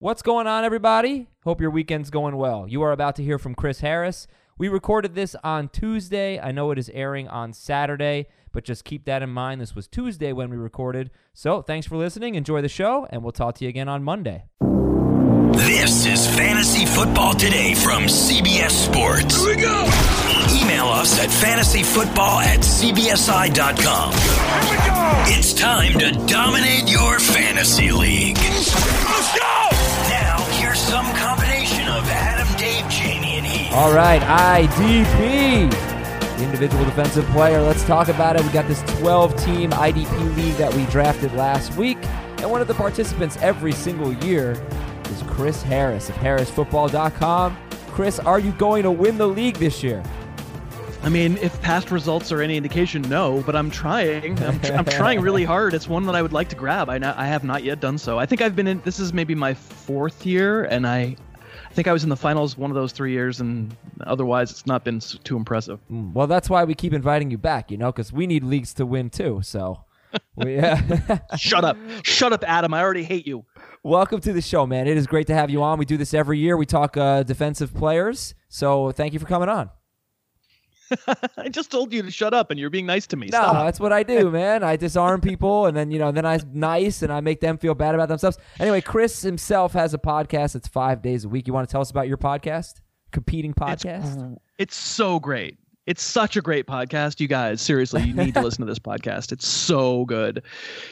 What's going on, everybody? Hope your weekend's going well. You are about to hear from Chris Harris. We recorded this on Tuesday. I know it is airing on Saturday, but just keep that in mind. This was Tuesday when we recorded. So thanks for listening. Enjoy the show, and we'll talk to you again on Monday. This is Fantasy Football Today from CBS Sports. Here we go. Email us at fantasyfootball at cbsi.com. Here we go. It's time to dominate your fantasy league. Some combination of Adam, Dave, Jamie, and Heath. All right, IDP, individual defensive player. Let's talk about it. We got this 12 team IDP league that we drafted last week, and one of the participants every single year is Chris Harris of HarrisFootball.com. Chris, are you going to win the league this year? I mean, if past results are any indication, no. But I'm trying. I'm, tr- I'm trying really hard. It's one that I would like to grab. I, I have not yet done so. I think I've been in. This is maybe my fourth year, and I, I think I was in the finals one of those three years, and otherwise it's not been too impressive. Mm, Well, that's why we keep inviting you back, you know, because we need leagues to win too. So, we, yeah. Shut up, shut up, Adam. I already hate you. Welcome to the show, man. It is great to have you on. We do this every year. We talk uh, defensive players. So, thank you for coming on. I just told you to shut up, and you're being nice to me. No, Stop. that's what I do, man. I disarm people, and then you know, then I'm nice, and I make them feel bad about themselves. Anyway, Chris himself has a podcast. It's five days a week. You want to tell us about your podcast, competing It's, podcast? it's so great. It's such a great podcast, you guys. Seriously, you need to listen to this podcast. It's so good.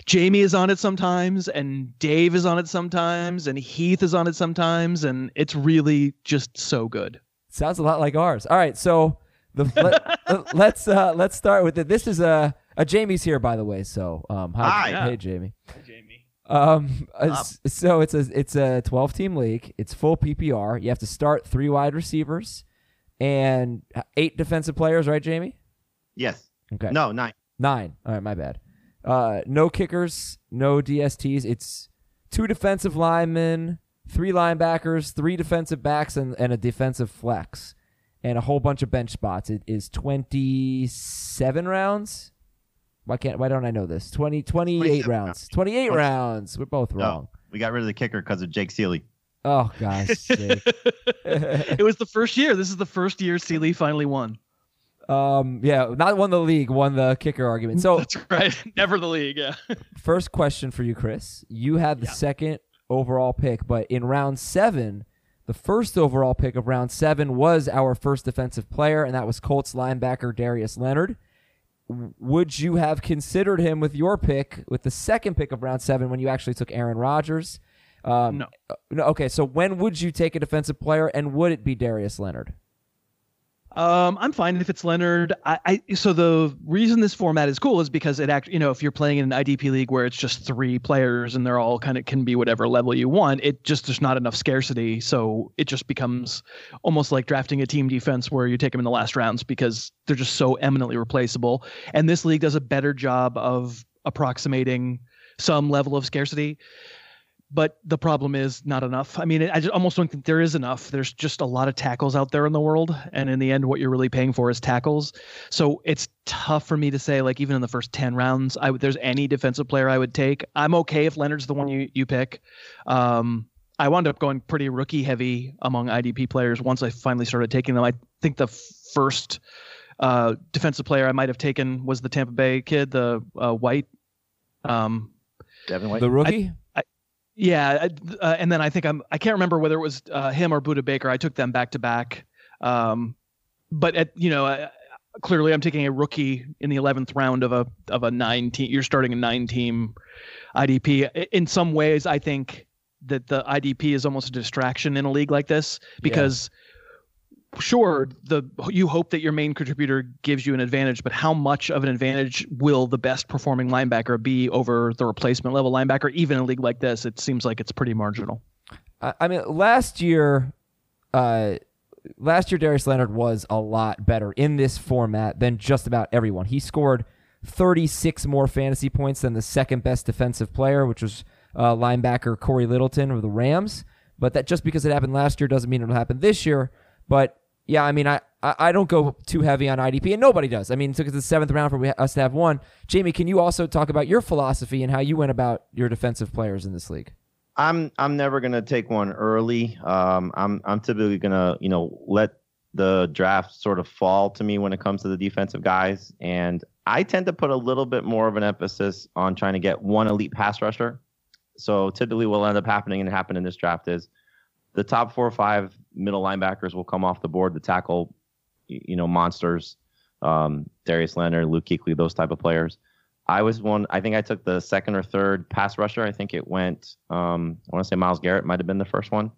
Jamie is on it sometimes, and Dave is on it sometimes, and Heath is on it sometimes, and it's really just so good. Sounds a lot like ours. All right, so the let, let's uh, let's start with it. This is a uh, Jamie's here, by the way. So, um, hi, Hi. hey Jamie. Jamie. Um, uh, so it's a it's a twelve team league. It's full PPR. You have to start three wide receivers and eight defensive players, right, Jamie? Yes. Okay. No, nine. Nine. All right, my bad. Uh, no kickers, no DSTs. It's two defensive linemen, three linebackers, three defensive backs, and, and a defensive flex, and a whole bunch of bench spots. It is 27 rounds. Why can't? Why don't I know this? 20, 28 27 rounds. 28 Twenty- rounds. We're both wrong. No, we got rid of the kicker because of Jake Seeley. Oh gosh. it was the first year. This is the first year Sealy finally won. um. Yeah. Not won the league. Won the kicker argument. So That's right. Never the league. Yeah. First question for you, Chris. You had the second overall pick, but in round seven, the first overall pick of round seven was our first defensive player, and that was Colts linebacker Darius Leonard. Would you have considered him with your pick, with the second pick of round seven, when you actually took Aaron Rodgers? Um, No. uh, no. Okay, so when would you take a defensive player, and would it be Darius Leonard? Um, I'm fine if it's Leonard. I, I so the reason this format is cool is because it act you know if you're playing in an IDP league where it's just three players and they're all kind of can be whatever level you want, it just there's not enough scarcity, so it just becomes almost like drafting a team defense where you take them in the last rounds because they're just so eminently replaceable. And this league does a better job of approximating some level of scarcity but the problem is not enough. I mean, I just almost don't think there is enough. There's just a lot of tackles out there in the world, and in the end, what you're really paying for is tackles. So it's tough for me to say, like, even in the first ten rounds, I would there's any defensive player I would take. I'm okay if Leonard's the one you you pick. Um, I wound up going pretty rookie heavy among IDP players once I finally started taking them. I think the first uh, defensive player I might have taken was the Tampa Bay kid, the uh, White. Um, Devin White. The rookie? Yeah, uh, and then I think I'm I can't remember whether it was uh, him or Budda Baker. I took them back to back. Um, but at you know, uh, clearly I'm taking a rookie in the 11th round of a of a nine team. You're starting a nine team IDP. In some ways, I think that the IDP is almost a distraction in a league like this because. Sure, the you hope that your main contributor gives you an advantage, but how much of an advantage will the best performing linebacker be over the replacement level linebacker? Even in a league like this, it seems like it's pretty marginal. I mean, last year, uh, last year Darius Leonard was a lot better in this format than just about everyone. He scored 36 more fantasy points than the second best defensive player, which was uh, linebacker Cory Littleton of the Rams. But that just because it happened last year doesn't mean it'll happen this year. But yeah, I mean, I, I, don't go too heavy on IDP, and nobody does. I mean, it took us the seventh round for us to have one. Jamie, can you also talk about your philosophy and how you went about your defensive players in this league? I'm I'm never gonna take one early. Um, I'm I'm typically gonna you know let the draft sort of fall to me when it comes to the defensive guys, and I tend to put a little bit more of an emphasis on trying to get one elite pass rusher. So typically, what will end up happening and happen in this draft is the top four or five middle linebackers will come off the board to tackle, you know, monsters, um, Darius Leonard, Luke Kuechly, those type of players. I was one. I think I took the second or third pass rusher. I think it went. Um, I want to say Myles Garrett might have been the first one.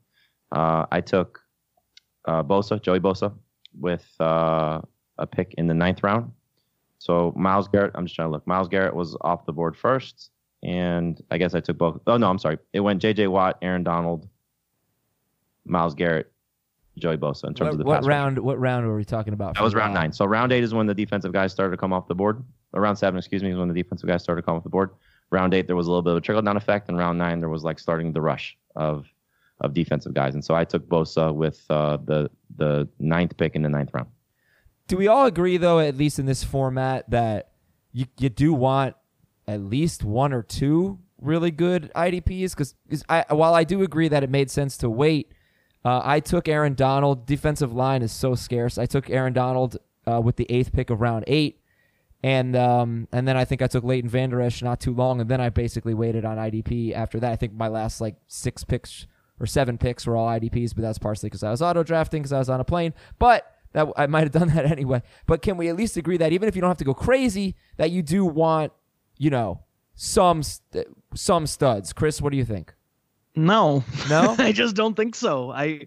Uh, I took uh, Bosa, Joey Bosa, with uh, a pick in the ninth round. So Myles Garrett. I'm just trying to look. Myles Garrett was off the board first, and I guess I took both. Oh no, I'm sorry. It went J.J. Watt, Aaron Donald, Myles Garrett, Joey Bosa in terms What, of the what round? What round were we talking about? That was round nine. So round eight is when the defensive guys started to come off the board. Or round seven, excuse me, is when the defensive guys started to come off the board. Round eight, there was a little bit of a trickle down effect, and round nine, there was like starting the rush of of defensive guys. And so I took Bosa with uh, the the ninth pick in the ninth round. Do we all agree, though, at least in this format, that you you do want at least one or two really good IDPs? Because I, while I do agree that it made sense to wait, uh, I took Aaron Donald. Defensive line is so scarce. I took Aaron Donald uh, with the eighth pick of round eight, and um, and then I think I took Leighton Vander Esch not too long, and then I basically waited on IDP after that. I think my last like six picks or seven picks were all IDPs, but that's partially because I was auto drafting because I was on a plane, but. That I might have done that anyway, but can we at least agree that even if you don't have to go crazy, that you do want, you know, some st- some studs? Chris, what do you think? No, No? I just don't think so. I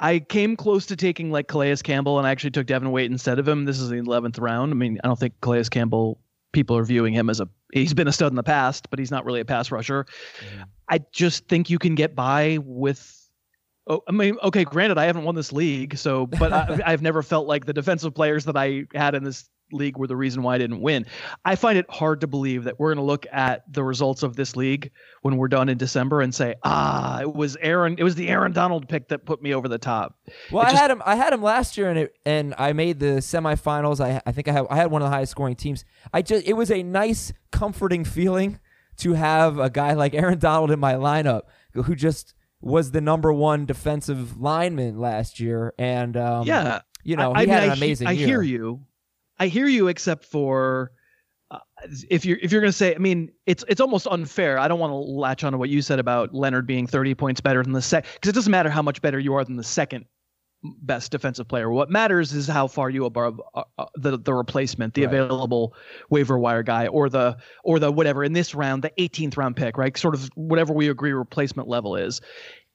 I came close to taking like Calais Campbell, and I actually took Devin White instead of him. This is the eleventh round. I mean, I don't think Calais Campbell people are viewing him as a he's been a stud in the past, but he's not really a pass rusher. Mm-hmm. I just think you can get by with. Oh, I mean, okay. Granted, I haven't won this league, so but I, I've never felt like the defensive players that I had in this league were the reason why I didn't win. I find it hard to believe that we're going to look at the results of this league when we're done in December and say, ah, it was Aaron, it was the Aaron Donald pick that put me over the top. Well, It I just- had him. I had him last year, and it and I made the semifinals. I I think I had I had one of the highest scoring teams. I just it was a nice, comforting feeling to have a guy like Aaron Donald in my lineup who just was the number one defensive lineman last year, and um, yeah, you know I, he I had mean, an I he- amazing I hear you. I hear you, except for uh, if you're if you're going to say, I mean, it's it's almost unfair. I don't want to latch on to what you said about Leonard being 30 points better than the second, because it doesn't matter how much better you are than the second best defensive player. What matters is how far you above uh, uh, the the replacement, the Right. available waiver wire guy, or the or the whatever in this round, the 18th round pick, right? Sort of whatever we agree replacement level is.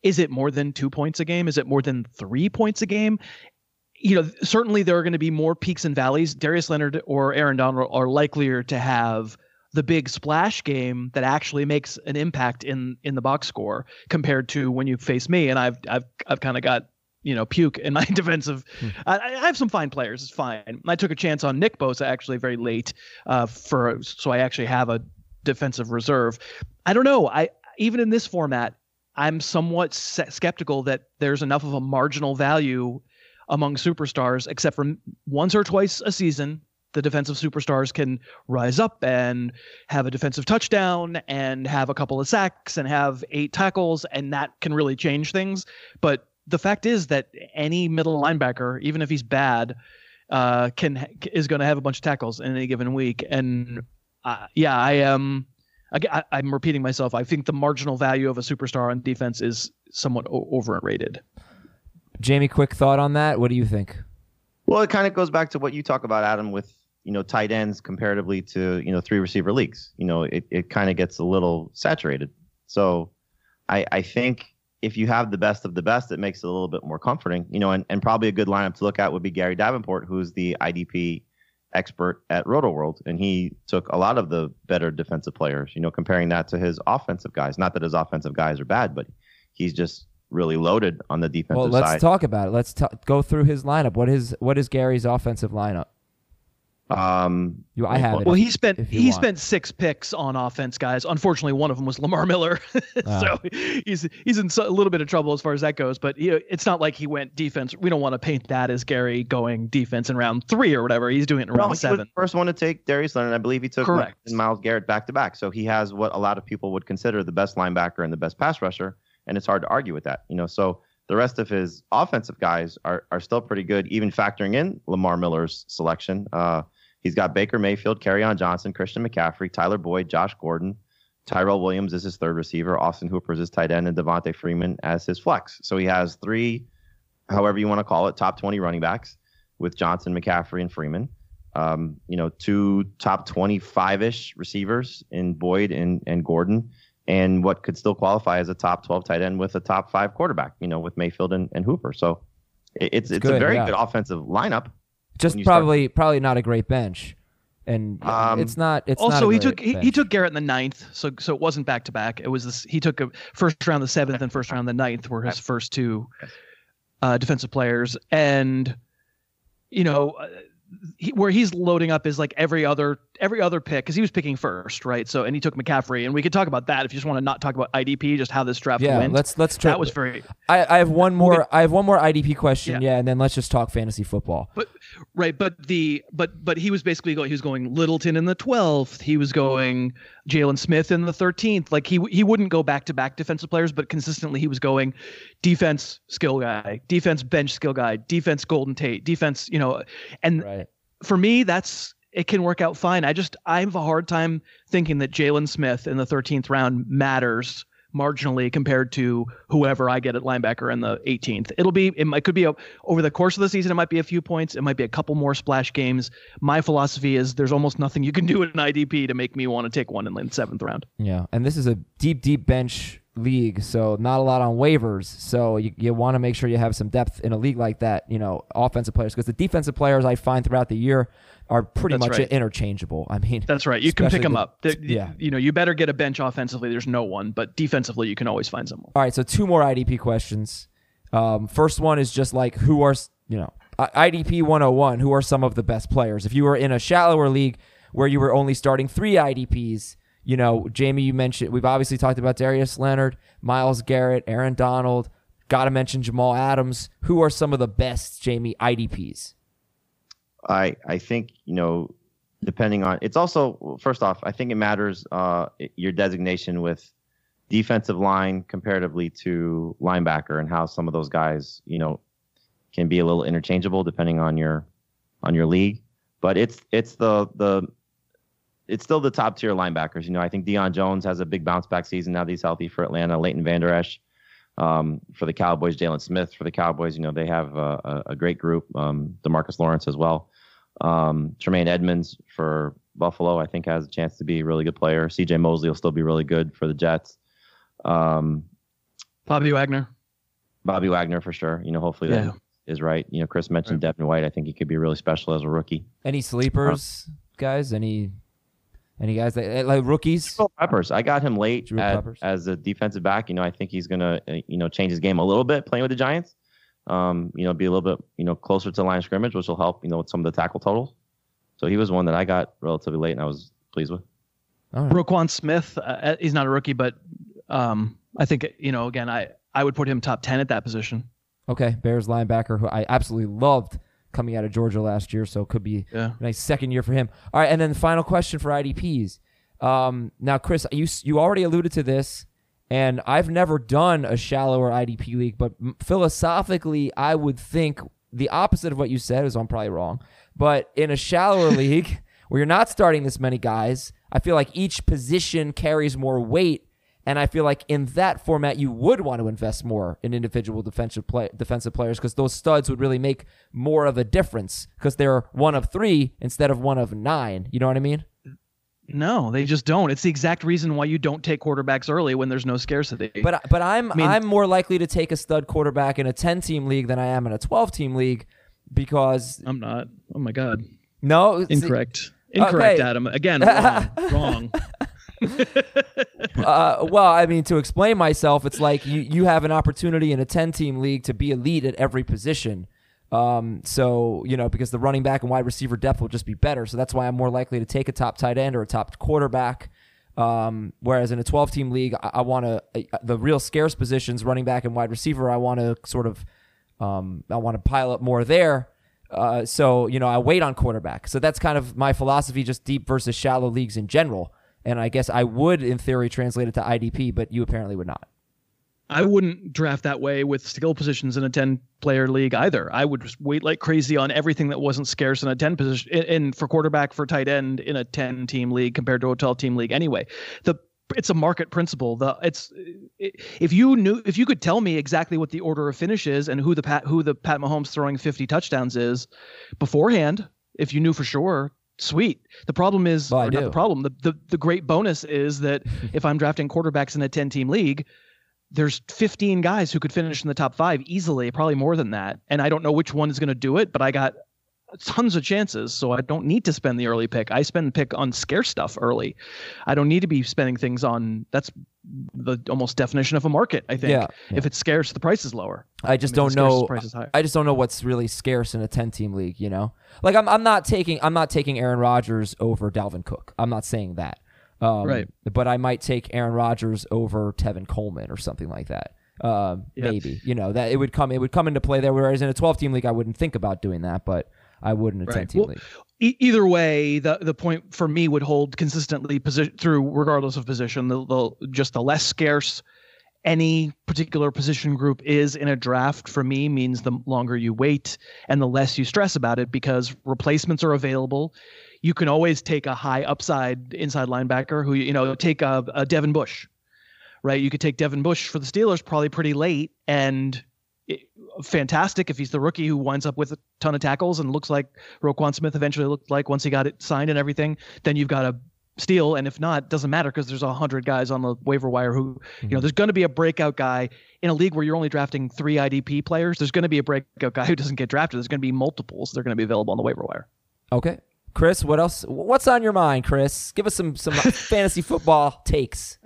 Is it more than two points a game? Is it more than three points a game? You know, certainly there are going to be more peaks and valleys. Darius Leonard or Aaron Donald are likelier to have the big splash game that actually makes an impact in in the box score compared to when you face me. And I've I've I've kind of got you know puke in my defensive. I, I have some fine players. It's fine. I took a chance on Nick Bosa actually very late uh, for so I actually have a defensive reserve. I don't know. I even in this format, I'm somewhat skeptical that there's enough of a marginal value among superstars, except for once or twice a season. The defensive superstars can rise up and have a defensive touchdown and have a couple of sacks and have eight tackles, and that can really change things. But the fact is that any middle linebacker, even if he's bad, uh, can is going to have a bunch of tackles in any given week. And uh, yeah, I am. I, I'm repeating myself. I think the marginal value of a superstar on defense is somewhat o- overrated. Jamie, quick thought on that. What do you think? Well, it kind of goes back to what you talk about, Adam, with you know tight ends comparatively to you know three receiver leagues. You know, it, it kind of gets a little saturated. So, I I think if you have the best of the best, it makes it a little bit more comforting. You know, and, and probably a good lineup to look at would be Gary Davenport, who's the IDP expert at Roto World, and he took a lot of the better defensive players. You know, comparing that to his offensive guys. Not that his offensive guys are bad, but he's just really loaded on the defensive Well, let's side. talk about it. Let's t- go through his lineup. What is what is Gary's offensive lineup? Um, You, I have it. Well, he spent he want. spent six picks on offense, guys. Unfortunately, one of them was Lamar Miller, Ah. so he's he's in so- a little bit of trouble as far as that goes. But you know, it's not like he went defense. We don't want to paint that as Gary going defense in round three or whatever. He's doing it in no, round he was seven. the first one to take Darius Leonard. I believe he took Correct. Myles Garrett back to back. So he has what a lot of people would consider the best linebacker and the best pass rusher, and it's hard to argue with that. You know, so the rest of his offensive guys are are still pretty good, even factoring in Lamar Miller's selection. Uh, he's got Baker Mayfield, on Johnson, Christian McCaffrey, Tyler Boyd, Josh Gordon. Tyrell Williams is his third receiver. Austin Hooper is his tight end, and Devonta Freeman as his flex. So he has three, however you want to call it, top 20 running backs with Johnson, McCaffrey, and Freeman. Um, you know, two top 25 ish receivers in Boyd and, and Gordon, and what could still qualify as a top 12 tight end with a top five quarterback, you know, with Mayfield and, and Hooper. So it- it's, it's, good, a very yeah. good offensive lineup. just when you start- probably probably not a great bench, and Um, it's not. It's also, a he took he, he took Garrett in the ninth, so so it wasn't back to back. It was this. He took a first round the seventh and first round the ninth were his first two uh, defensive players, and you know. Uh, he, where he's loading up is like every other every other pick because he was picking first, right? So and he took McCaffrey, and we could talk about that if you just want to not talk about IDP, just how this draft Yeah, went. let's let's try. that was very I, I have one more. I have one more IDP question. Yeah. Yeah. and then let's just talk fantasy football. But Right, but the but but he was basically going. He was going Littleton in the twelfth. He was going Jaylon Smith in the thirteenth. Like he he wouldn't go back to back defensive players, but consistently he was going defense skill guy, defense bench skill guy, defense Golden Tate, defense. You know, and Right. for me that's it can work out fine. I just I have a hard time thinking that Jaylon Smith in the thirteenth round matters marginally compared to whoever I get at linebacker in the 18th. It'll be it, might, could be a, over the course of the season. It might be a few points. It might be a couple more splash games. My philosophy is there's almost nothing you can do in an IDP to make me want to take one in the seventh round. Yeah, and this is a deep, deep bench league, so not a lot on waivers. So you, you want to make sure you have some depth in a league like that. You know, offensive players because the defensive players I find throughout the year are pretty That's much right. interchangeable. I mean, That's right. You can pick them the- up. Yeah. You know, you better get a bench offensively. There's no one, but defensively you can always find someone. All right, so two more IDP questions. Um, first one is just like who are you know IDP 101? Who are some of the best players? If you were in a shallower league where you were only starting three IDPs, you know Jamie, you mentioned we've obviously talked about Darius Leonard, Myles Garrett, Aaron Donald. Got to mention Jamal Adams. Who are some of the best Jamie IDPs? I I think you know, depending on it's also first off, I think it matters uh, your designation with defensive line comparatively to linebacker and how some of those guys you know can be a little interchangeable depending on your on your league. But it's it's the the it's still the top tier linebackers. You know, I think Deion Jones has a big bounce back season now that he's healthy for Atlanta. Leighton Vander Esch um, for the Cowboys, Jaylon Smith for the Cowboys. You know, they have a, a, great group. Um, Demarcus Lawrence as well. Um, Tremaine Edmunds for Buffalo, I think, has a chance to be a really good player. CJ Mosley will still be really good for the Jets. Um, Bobby Wagner. Bobby Wagner for sure. You know, hopefully Yeah. that is right. You know, Chris mentioned Devin White. I think he could be really special as a rookie. Any sleepers, guys? Any any guys that eh, like rookies? Jabril Peppers. I got him late at- as a defensive back. You know, I think he's gonna uh, you know change his game a little bit playing with the Giants. Um, you know, be a little bit you know closer to the line of scrimmage, which will help you know with some of the tackle totals. So he was one that I got relatively late, and I was pleased with. All right. Roquan Smith, uh, he's not a rookie, but um, I think you know. Again, I I would put him top ten at that position. Okay, Bears linebacker who I absolutely loved coming out of Georgia last year, so it could be Yeah. a nice second year for him. All right, and then the final question for IDPs. Um, now, Chris, you you already alluded to this, and I've never done a shallower IDP league, but philosophically, I would think the opposite of what you said is I'm probably wrong. But in a shallower league where you're not starting this many guys, I feel like each position carries more weight. And I feel like in that format, you would want to invest more in individual defensive play, defensive players because those studs would really make more of a difference because they're one of three instead of one of nine. You know what I mean? No, they just don't. It's the exact reason why you don't take quarterbacks early when there's no scarcity. But but I'm mean- I'm more likely to take a stud quarterback in a 10 team league than I am in a 12 team league because I'm not. Oh my god. no Incorrect. Incorrect, Okay. Adam. Again, wrong. wrong. uh, well, I mean, to explain myself, it's like you, you have an opportunity in a 10 team league to be elite at every position. Um, so you know because the running back and wide receiver depth will just be better. So that's why I'm more likely to take a top tight end or a top quarterback. Um, whereas in a 12 team league, I, I want to the real scarce positions, running back and wide receiver. I want to sort of um, I want to pile up more there. Uh, so you know I wait on quarterback. So that's kind of my philosophy, just deep versus shallow leagues in general. And I guess I would, in theory, translate it to IDP, but you apparently would not. I wouldn't draft that way with skill positions in a 10 player league either. I would just wait like crazy on everything that wasn't scarce in a 10 position and for quarterback for tight end in a 10 team league compared to a 12 team league anyway. The it's a market principle. The it's if you knew if you could tell me exactly what the order of finish is and who the Pat who the Pat Mahomes throwing 50 touchdowns is beforehand, if you knew for sure, sweet. The problem is well, not the problem. The, the the great bonus is that if I'm drafting quarterbacks in a 10 team league, there's 15 guys who could finish in the top five easily, probably more than that. And I don't know which one is going to do it, but I got tons of chances, so I don't need to spend the early pick. I spend the pick on scarce stuff early. I don't need to be spending things on that's the almost definition of a market. I think yeah, yeah. if it's scarce, the price is lower. I just don't know. I just don't know what's really scarce in a ten team league. You know, like I'm I'm not taking I'm not taking Aaron Rodgers over Dalvin Cook. I'm not saying that. Um, right. But I might take Aaron Rodgers over Tevin Coleman or something like that. Uh, yep. Maybe you know that it would come it would come into play there. Whereas in a 12 team league, I wouldn't think about doing that, but I would in a 10 team well, league. E- either way, the the point for me would hold consistently position through regardless of position. The, the just the less scarce any particular position group is in a draft for me means the longer you wait and the less you stress about it because replacements are available you can always take a high upside inside linebacker who you know take a, a Devin Bush, right? You could take Devin Bush for the Steelers probably pretty late and it, fantastic if he's the rookie who winds up with a ton of tackles and looks like Roquan Smith eventually looked like once he got it signed and everything. Then you've got a steal, and if not, doesn't matter because there's a hundred guys on the waiver wire who, mm-hmm. you know, there's going to be a breakout guy in a league where you're only drafting three IDP players. There's going to be a breakout guy who doesn't get drafted. There's going to be multiples. They're going to be available on the waiver wire. Okay, Chris, what else? What's on your mind, Chris? Give us some some fantasy football takes.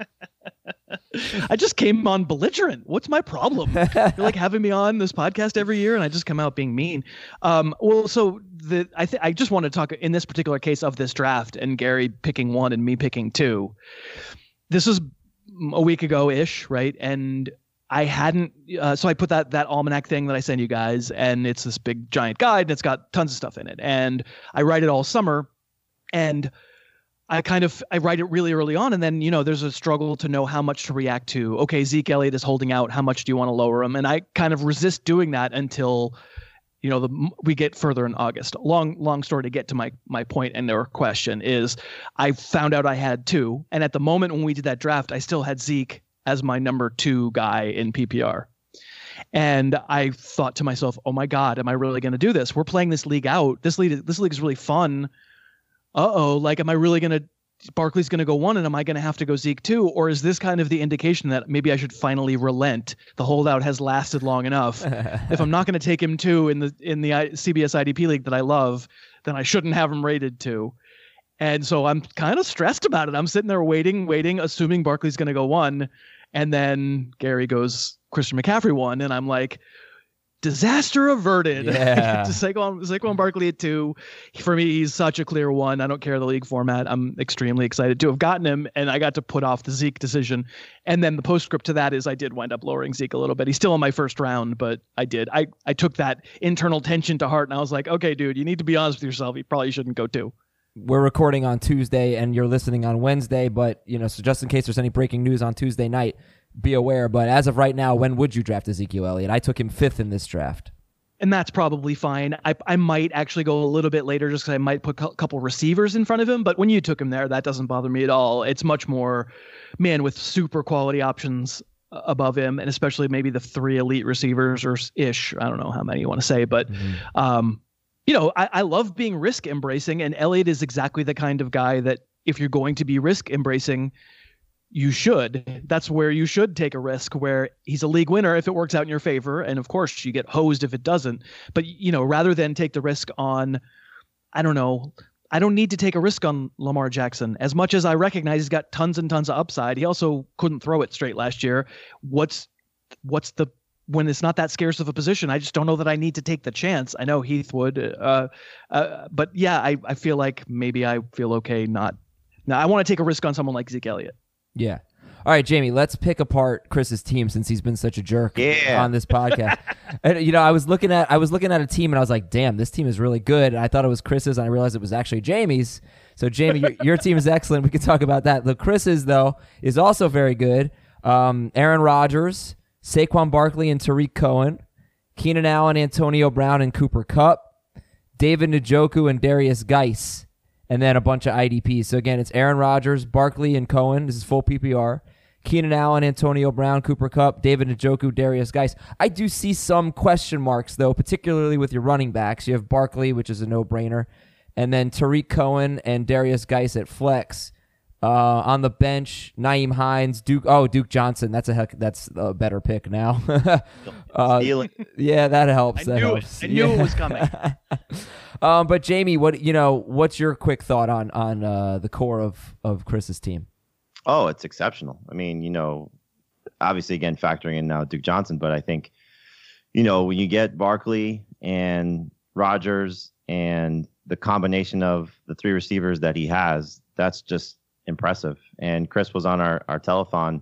I just came on belligerent. What's my problem? You're like having me on this podcast every year, and I just come out being mean. Um, well, so the I think I just want to talk in this particular case of this draft and Gary picking one and me picking two. This was a week ago ish, right? And I hadn't, uh, so I put that that almanac thing that I send you guys, and it's this big giant guide, and it's got tons of stuff in it. And I write it all summer, and I kind of I write it really early on, and then you know there's a struggle to know how much to react to. Okay, Zeke Elliott is holding out. How much do you want to lower him? And I kind of resist doing that until you know the we get further in August. Long long story to get to my my point and their question is I found out I had two, and at the moment when we did that draft, I still had Zeke as my number two guy in PPR. And I thought to myself, "Oh my God, am I really going to do this? We're playing this league out. This league, this league is really fun. Uh oh, like, am I really going to? Barkley's going to go one, and am I going to have to go Zeke two? Or is this kind of the indication that maybe I should finally relent? The holdout has lasted long enough. if I'm not going to take him two in the in the CBS IDP league that I love, then I shouldn't have him rated two. And so I'm kind of stressed about it. I'm sitting there waiting, waiting, assuming Barkley's going to go one and then Gary goes Christian McCaffrey one, and I'm like, disaster averted. Yeah. Saquon, Saquon Barkley at two. For me, he's such a clear one. I don't care the league format. I'm extremely excited to have gotten him, and I got to put off the Zeke decision. And then the postscript to that is I did wind up lowering Zeke a little bit. He's still in my first round, but I did. I, I took that internal tension to heart, and I was like, okay, dude, you need to be honest with yourself. You probably shouldn't go two we're recording on Tuesday and you're listening on Wednesday, but you know, so just in case there's any breaking news on Tuesday night, be aware. But as of right now, when would you draft Ezekiel Elliott? I took him fifth in this draft. And that's probably fine. I, I might actually go a little bit later just because I might put a couple receivers in front of him. But when you took him there, that doesn't bother me at all. It's much more, man, with super quality options above him, and especially maybe the three elite receivers or ish. I don't know how many you want to say, but mm-hmm. um, you know, I, I love being risk embracing, and Elliott is exactly the kind of guy that if you're going to be risk embracing, you should. That's where you should take a risk where he's a league winner if it works out in your favor. And of course, you get hosed if it doesn't. But, you know, rather than take the risk on, I don't know, I don't need to take a risk on Lamar Jackson. As much as I recognize he's got tons and tons of upside, he also couldn't throw it straight last year. What's what's the when it's not that scarce of a position, I just don't know that I need to take the chance. I know Heath would, uh, uh, but yeah, I, I feel like maybe I feel okay not. Now I want to take a risk on someone like Zeke Elliott. Yeah. All right, Jamie, let's pick apart Chris's team since he's been such a jerk Yeah. on this podcast. and you know, I was looking at I was looking at a team and I was like, "Damn, this team is really good." And I thought it was Chris's and I realized it was actually Jamie's. So Jamie, your, your team is excellent. We can talk about that. The Chris's though is also very good. Um, Aaron Rodgers, Saquon Barkley and Tarik Cohen, Keenan Allen, Antonio Brown and Cooper Kupp, David Njoku and Derrius Guice, and then a bunch of IDPs. So again, it's Aaron Rodgers, Barkley, and Cohen. This is full PPR. Keenan Allen, Antonio Brown, Cooper Kupp, David Njoku, Derrius Guice. I do see some question marks though, particularly with your running backs. You have Barkley, which is a no-brainer, and then Tarik Cohen and Derrius Guice at flex. Uh, on the bench, Nyheim Hines, Duke. Oh, Duke Johnson. That's a heck. That's a better pick now. uh, Stealing. yeah, that helps. I that knew it. helps. I knew it was coming. um, but Jamie, what you know? What's your quick thought on on uh, the core of of Chris's team? Oh, it's exceptional. I mean, you know, obviously again factoring in now Duke Johnson, but I think, you know, when you get Barkley and Rodgers and the combination of the three receivers that he has, that's just impressive. And Chris was on our our telethon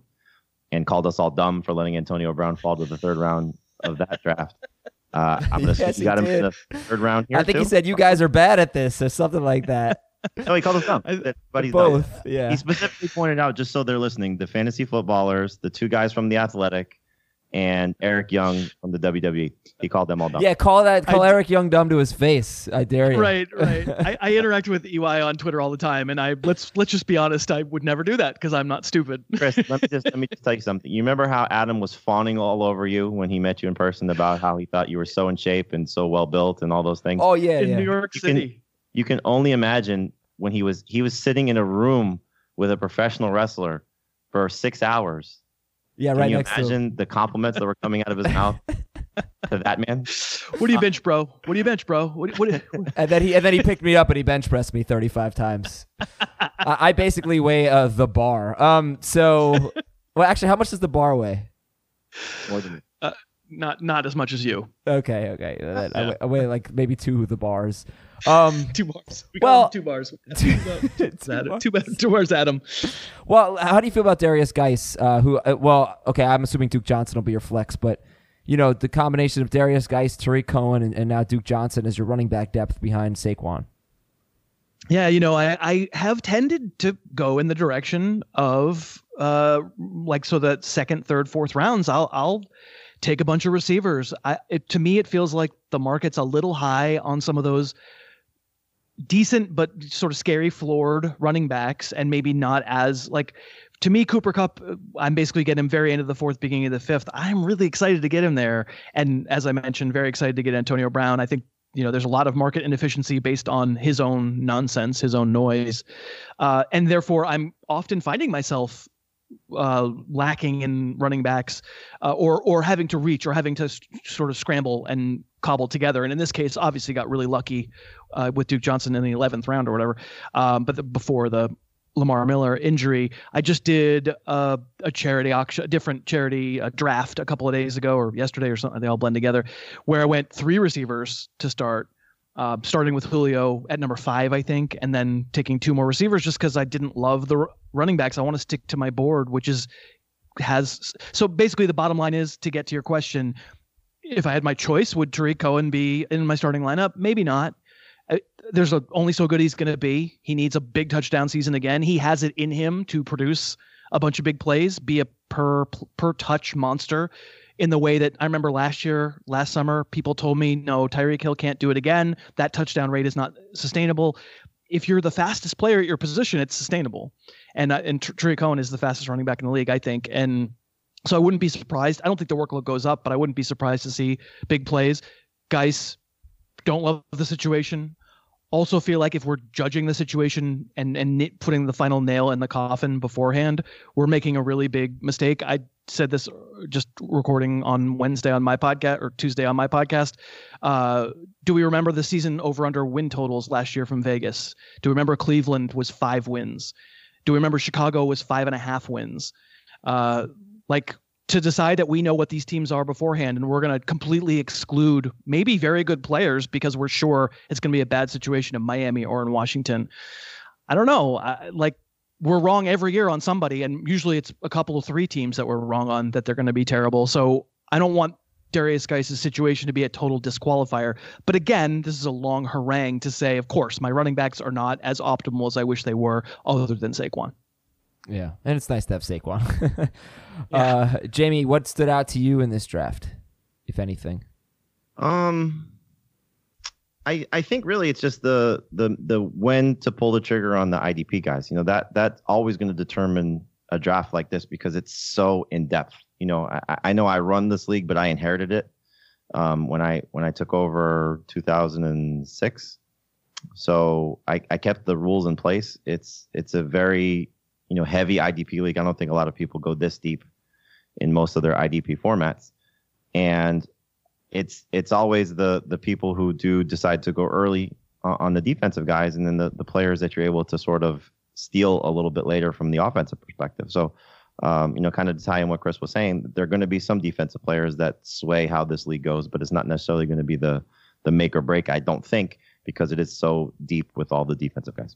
and called us all dumb for letting Antonio Brown fall to the third round of that draft. Uh, I'm gonna Yes, assume you got he him in the third round here I think too. he said you guys are bad at this or something like that. no, he called us dumb. But he's not. Both, yeah. He specifically pointed out, just so they're listening, the fantasy footballers, the two guys from the Athletic, and Eric Young from the WWE. He called them all dumb. Yeah, call that call I- Eric Young dumb to his face. I dare you. right, right. I, I interact with EY on Twitter all the time, and I let's let's just be honest. I would never do that because I'm not stupid. Chris, let me just let me just tell you something. You remember how Adam was fawning all over you when he met you in person about how he thought you were so in shape and so well built and all those things. Oh yeah, in yeah. New York You can- City. You can only imagine when he was he was sitting in a room with a professional wrestler for six hours. Yeah, Can right you next to him. imagine the compliments that were coming out of his mouth to that man? What do you bench, bro? What do you bench, bro? What, what, And then he and then he picked me up and he bench pressed me 35 times. I, I basically weigh uh, the bar. Um, so well, actually, how much does the bar weigh? More than not not as much as you. Okay, okay. That- I, weigh, I weigh like maybe two of the bars. Um, Two bars. We Well- got two bars. Two- two, two Adam. bars. two, ba- two bars, Adam. well, how do you feel about Derrius Guice? Uh, who? Uh, well, okay, I'm assuming Duke Johnson will be your flex, but you know the combination of Derrius Guice, Tarik Cohen, and, and now Duke Johnson as your running back depth behind Saquon. Yeah, you know, I, I have tended to go in the direction of uh like so that second, third, fourth rounds, I'll I'll take a bunch of receivers. I it, to me it feels like the market's a little high on some of those decent but sort of scary floored running backs and maybe not as like to me Cooper Kupp uh, I'm basically getting him very end of the fourth beginning of the fifth. I'm really excited to get him there and as I mentioned very excited to get Antonio Brown. I think you know there's a lot of market inefficiency based on his own nonsense his own noise uh, and therefore i'm often finding myself uh, lacking in running backs uh, or or having to reach or having to sort of scramble and cobble together and in this case obviously got really lucky uh, with duke johnson in the 11th round or whatever um, but the, before the Lamar Miller injury. I just did a charity auction, a different charity uh, draft a couple of days ago or yesterday or something. They all blend together, where I went three receivers to start, uh, starting with Julio at number five, I think, and then taking two more receivers just because I didn't love the r- running backs. I want to stick to my board, which is has so basically the bottom line is to get to your question. If I had my choice, would Tarik Cohen be in my starting lineup? Maybe not. I- There's a, only so good he's going to be. He needs a big touchdown season again. He has it in him to produce a bunch of big plays, be a per per touch monster in the way that I remember last year, last summer, people told me, no, Tyreek Hill can't do it again. That touchdown rate is not sustainable. If you're the fastest player at your position, it's sustainable. And uh, and Tarik Cohen is the fastest running back in the league, I think. And so I wouldn't be surprised. I don't think the workload goes up, but I wouldn't be surprised to see big plays. Guys don't love the situation. Also feel like if we're judging the situation and and putting the final nail in the coffin beforehand, we're making a really big mistake. I said this uh, just recording on Wednesday on my podcast or Tuesday on my podcast. Uh, do we remember the season over under win totals last year from Vegas? Do we remember Cleveland was five wins? Do we remember Chicago was five and a half wins? Uh, like to decide that we know what these teams are beforehand and we're going to completely exclude maybe very good players because we're sure it's going to be a bad situation in Miami or in Washington. I don't know. I, like we're wrong every year on somebody, and usually it's a couple of three teams that we're wrong on that they're going to be terrible. So I don't want Derrius Guice's situation to be a total disqualifier. But again, this is a long harangue to say, of course, my running backs are not as optimal as I wish they were, other than Saquon. Yeah, and it's nice to have Saquon. yeah. uh, Jamie, what stood out to you in this draft, if anything? Um, I I think really it's just the the the when to pull the trigger on the IDP guys. You know that that's always going to determine a draft like this because it's so in depth. You know, I, I know I run this league, but I inherited it um, when I when I took over 2006. So I, I kept the rules in place. It's it's a very you know heavy IDP league. I don't think a lot of people go this deep in most of their IDP formats, and it's it's always the the people who do decide to go early on the defensive guys, and then the the players that you're able to sort of steal a little bit later from the offensive perspective. So. Um, you know, kind of to tie in what Chris was saying, there are going to be some defensive players that sway how this league goes, but it's not necessarily going to be the the make or break. I don't think because it is so deep with all the defensive guys.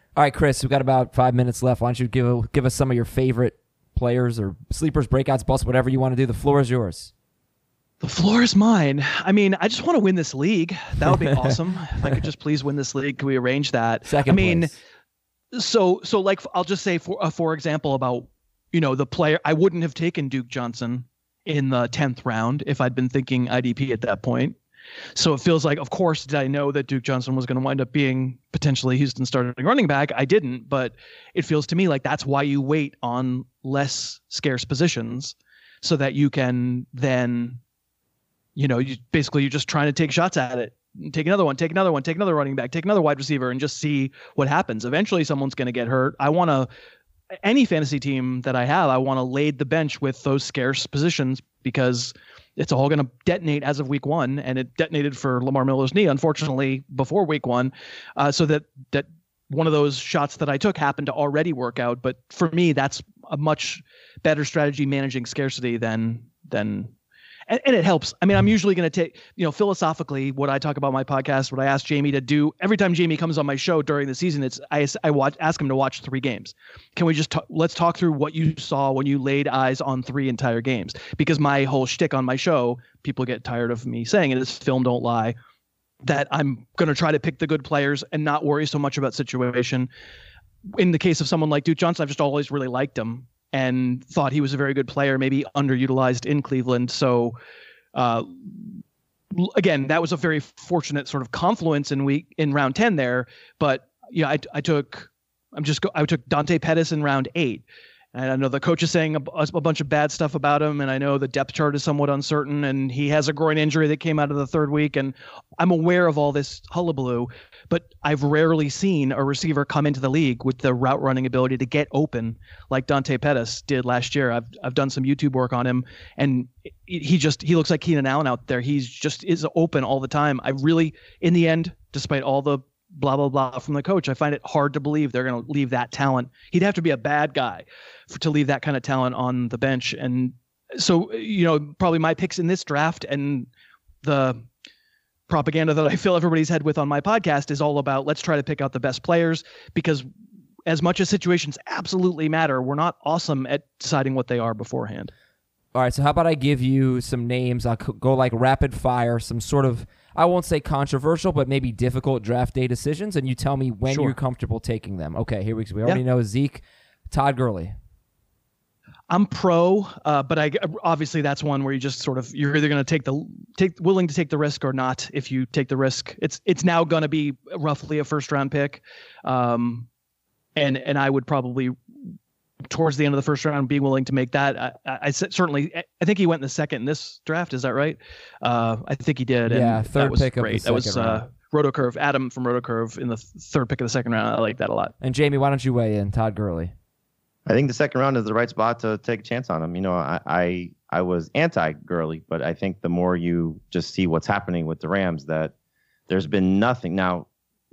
All right, Chris, we've got about five minutes left. Why don't you give give us some of your favorite players or sleepers, breakouts, busts, whatever you want to do. The floor is yours. The floor is mine. I mean, I just want to win this league. That would be awesome. if I could just please win this league, can we arrange that? Second. I mean, place. so so like I'll just say for uh, for example about you know the player I wouldn't have taken Duke Johnson in the tenth round if I'd been thinking IDP at that point. So it feels like, of course, did I know that Duke Johnson was going to wind up being potentially Houston starting running back? I didn't, but it feels to me like that's why you wait on less scarce positions so that you can then, you know, you basically you're just trying to take shots at it. Take another one, take another one, take another running back, take another wide receiver, and just see what happens. Eventually, someone's going to get hurt. I want to any fantasy team that I have, I want to lade the bench with those scarce positions because it's all going to detonate as of week one, and it detonated for Lamar Miller's knee, unfortunately, before week one. Uh, so that that one of those shots that I took happened to already work out. But for me, that's a much better strategy managing scarcity than than and, and it helps. I mean, I'm usually going to take, you know, philosophically, what I talk about my podcast, what I ask Jamie to do every time Jamie comes on my show during the season, it's I, I watch ask him to watch three games. Can we just talk, let's talk through what you saw when you laid eyes on three entire games? Because my whole shtick on my show, people get tired of me saying it is film don't lie. That I'm going to try to pick the good players and not worry so much about situation. In the case of someone like Duke Johnson, I've just always really liked him and thought he was a very good player, maybe underutilized in Cleveland. So, uh, again, that was a very fortunate sort of confluence in week in round ten there. But yeah, I, I took I'm just I took Dante Pettis in round eight. And I know the coach is saying a, a, bunch of bad stuff about him, and I know the depth chart is somewhat uncertain, and he has a groin injury that came out of the third week, and I'm aware of all this hullabaloo but I've rarely seen a receiver come into the league with the route running ability to get open like Dante Pettis did last year. I've I've done some YouTube work on him, and he just he looks like Keenan Allen out there. He's just is open all the time. I really, in the end, despite all the blah blah blah from the coach, I find it hard to believe they're going to leave that talent. He'd have to be a bad guy for, to leave that kind of talent on the bench. And so, you know, probably my picks in this draft and the propaganda that I fill everybody's head with on my podcast is all about let's try to pick out the best players because as much as situations absolutely matter, we're not awesome at deciding what they are beforehand. All right, so how about I give you some names? I'll go like rapid fire, some sort of I won't say controversial, but maybe difficult draft day decisions, and you tell me when Sure. you're comfortable taking them. Okay, here we go. We already know Zeke, Todd Gurley. I'm pro, uh, but I obviously that's one where you just sort of you're either going to take the take willing to take the risk or not. If you take the risk, it's it's now going to be roughly a first round pick, um, and and I would probably towards the end of the first round being willing to make that. I, I, I certainly I think he went in the second in this draft. Is that right? Uh, I think he did. Yeah, third that was pick of the great. that was second uh. Rotocurve Adam from Rotocurve in the third pick of the second round. I like that a lot. And Jamie, why don't you weigh in? Todd Gurley. I think the second round is the right spot to take a chance on him. You know, I I, I was anti Gurley, but I think the more you just see what's happening with the Rams, that there's been nothing. Now,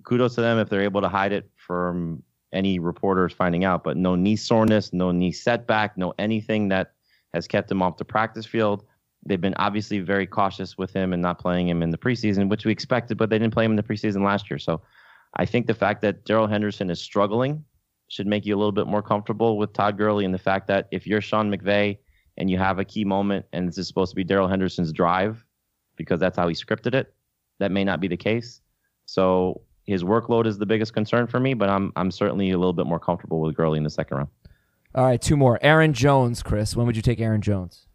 kudos to them if they're able to hide it from any reporters finding out, but no knee soreness, no knee setback, no anything that has kept him off the practice field. They've been obviously very cautious with him and not playing him in the preseason, which we expected, but they didn't play him in the preseason last year. So I think the fact that Darrell Henderson is struggling should make you a little bit more comfortable with Todd Gurley and the fact that if you're Sean McVay and you have a key moment and this is supposed to be Darrell Henderson's drive because that's how he scripted it, that may not be the case. So his workload is the biggest concern for me, but I'm I'm certainly a little bit more comfortable with Gurley in the second round. All right, two more. Aaron Jones, Chris. When would you take Aaron Jones?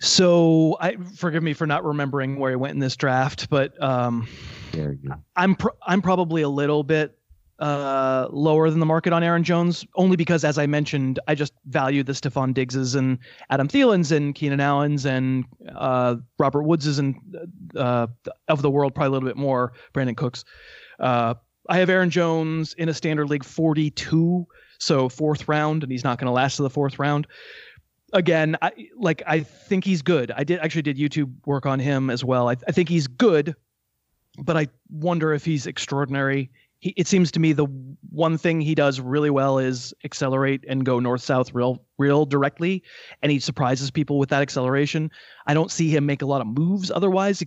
So I forgive me for not remembering where he went in this draft, but um, Very good. I'm pr- I'm probably a little bit uh, lower than the market on Aaron Jones, only because, as I mentioned, I just value the Stephon Diggses and Adam Thielens and Keenan Allen's and uh, Robert Woods's and uh, of the world probably a little bit more. Brandin Cooks. Uh, I have Aaron Jones in a standard league 42, so fourth round, and he's not going to last to the fourth round. Again, I like I think he's good. I did actually did YouTube work on him as well. I, I think he's good, but I wonder if he's extraordinary. He, it seems to me the one thing he does really well is accelerate and go north south real real directly, and he surprises people with that acceleration. I don't see him make a lot of moves otherwise.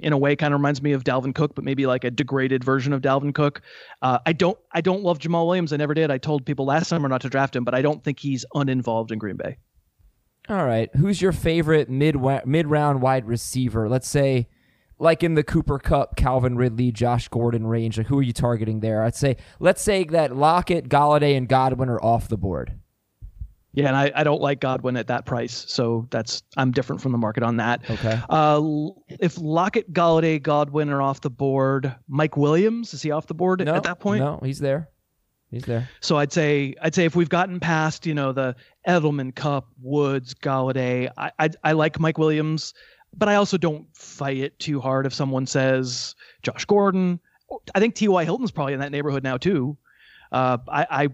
In a way, kind of reminds me of Dalvin Cook, but maybe like a degraded version of Dalvin Cook. Uh, I don't I don't love Jamaal Williams. I never did. I told people last summer not to draft him, but I don't think he's uninvolved in Green Bay. All right. Who's your favorite mid mid round wide receiver? Let's say, like in the Cooper Kupp, Calvin Ridley, Josh Gordon range. Like who are you targeting there? I'd say let's say that Lockett, Golladay, and Godwin are off the board. Yeah, and I, I don't like Godwin at that price, so that's I'm different from the market on that. Okay. Uh, if Lockett, Golladay, Godwin are off the board, Mike Williams is he off the board No, at that point? no, he's there. He's there. So I'd say I'd say if we've gotten past you know the Edelman Kupp, Woods, Golladay, I I, I like Mike Williams, but I also don't fight it too hard if someone says Josh Gordon. I think T.Y. Hilton's probably in that neighborhood now too. Uh, I, I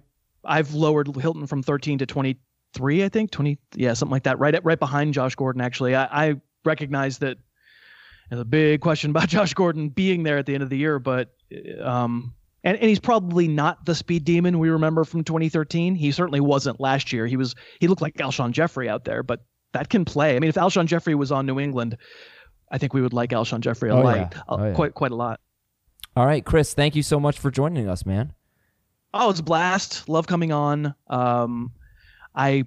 I've lowered Hilton from 13 to 23, I think 20, yeah, something like that, right at right behind Josh Gordon. Actually, I, I recognize that there's a big question about Josh Gordon being there at the end of the year, but um, and, and he's probably not the speed demon we remember from 2013. He certainly wasn't last year. He was he looked like Alshon Jeffery out there, but that can play. I mean, if Alshon Jeffery was on New England, I think we would like Alshon Jeffery a Oh, lot, yeah. uh, Oh, yeah. quite quite a lot. All right, Chris. Thank you so much for joining us, man. Oh, it's a blast. Love coming on. Um, I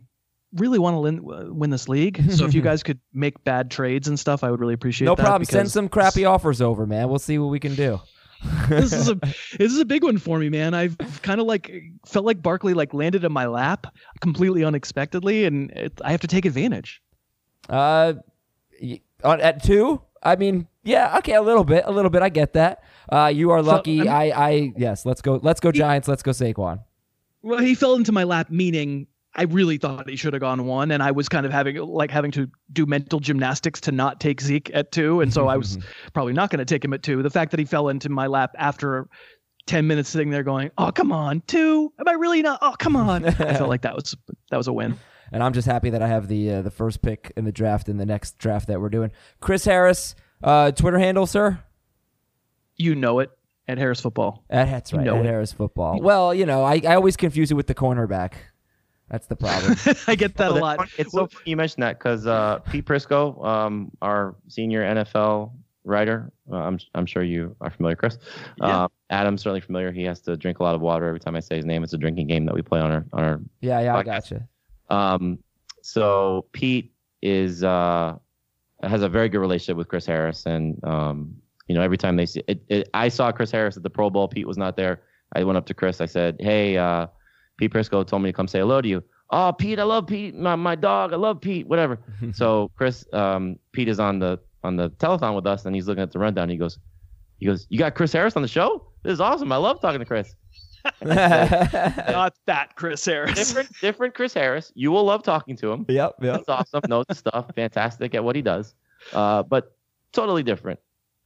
really want to win, win this league. So if you guys could make bad trades and stuff, I would really appreciate No that. problem. Send some crappy offers over, man. We'll see what we can do. this is a this is a big one for me, man. I've kind of like felt like Barkley like landed in my lap completely unexpectedly, and it, I have to take advantage. Uh, on at two. I mean, yeah, okay, a little bit, a little bit. I get that. Uh, you are So, lucky. I'm- I, I, yes. Let's go. Let's go Giants. Let's go Saquon. Well, he fell into my lap, meaning I really thought he should have gone one, and I was kind of having like having to do mental gymnastics to not take Zeke at two, and so I was probably not going to take him at two. The fact that he fell into my lap after ten minutes sitting there going, "Oh come on, two? Am I really not? Oh come on!" I felt like that was that was a win. And I'm just happy that I have the uh, the first pick in the draft in the next draft that we're doing. Chris Harris, uh, Twitter handle, sir. You know it at Harris Football. Uh, that's right. know at it. Harris football. Well, you know, I, I always confuse it with the cornerback. That's the problem. I get that a lot. that's It's so funny you mentioned that because uh, Pete Prisco, um, our senior NFL writer, uh, I'm I'm sure you are familiar, Chris. Yeah. Uh, Adam's certainly familiar. He has to drink a lot of water every time I say his name. It's a drinking game that we play on our on our yeah, yeah, I Podcast. gotcha. Um, so Pete is uh, has a very good relationship with Chris Harris, and um, you know every time they see it, it, I saw Chris Harris at the Pro Bowl. Pete was not there. I went up to Chris. I said, "Hey, uh, Pete Prisco told me to come say hello to you." Oh, Pete, I love Pete, my, my dog. I love Pete. Whatever. so Chris, um, Pete is on the on the telethon with us, and he's looking at the rundown. He goes, he goes, "You got Chris Harris on the show? This is awesome. I love talking to Chris." Not that Chris Harris. different, different Chris Harris. You will love talking to him. Yep, yep. That's awesome. Knows his stuff. Fantastic at what he does. Uh, but totally different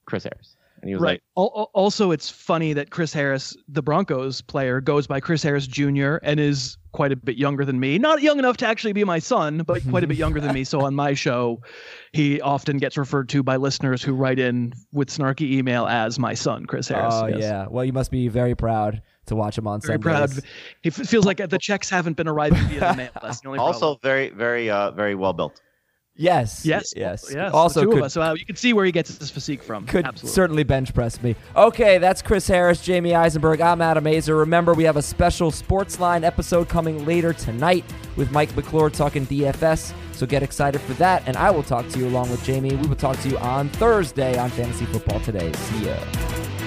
Chris Harris. And he was right. like, Al- al- also, it's funny that Chris Harris, the Broncos player, goes by Chris Harris Jr. and is quite a bit younger than me. Not young enough to actually be my son, but quite a bit younger than me. So on my show, he often gets referred to by listeners who write in with snarky email as my son, Chris Harris. Oh Yes. yeah. Well, you must be very proud to watch him on Very Sundays. proud. He f- feels like the checks haven't been arriving via the mail. That's the only also problem. very, very, uh, very well built. Yes. Yes. Yes. Yes. Also, two could, of us. So you can see where he gets his physique from. could Absolutely. certainly bench press me. Okay, that's Chris Harris, Jamey Eisenberg. I'm Adam Aizer. Remember, we have a special Sportsline episode coming later tonight with Mike McClure talking DFS. So get excited for that, and I will talk to you along with Jamie. We will talk to you on Thursday on Fantasy Football Today. See ya.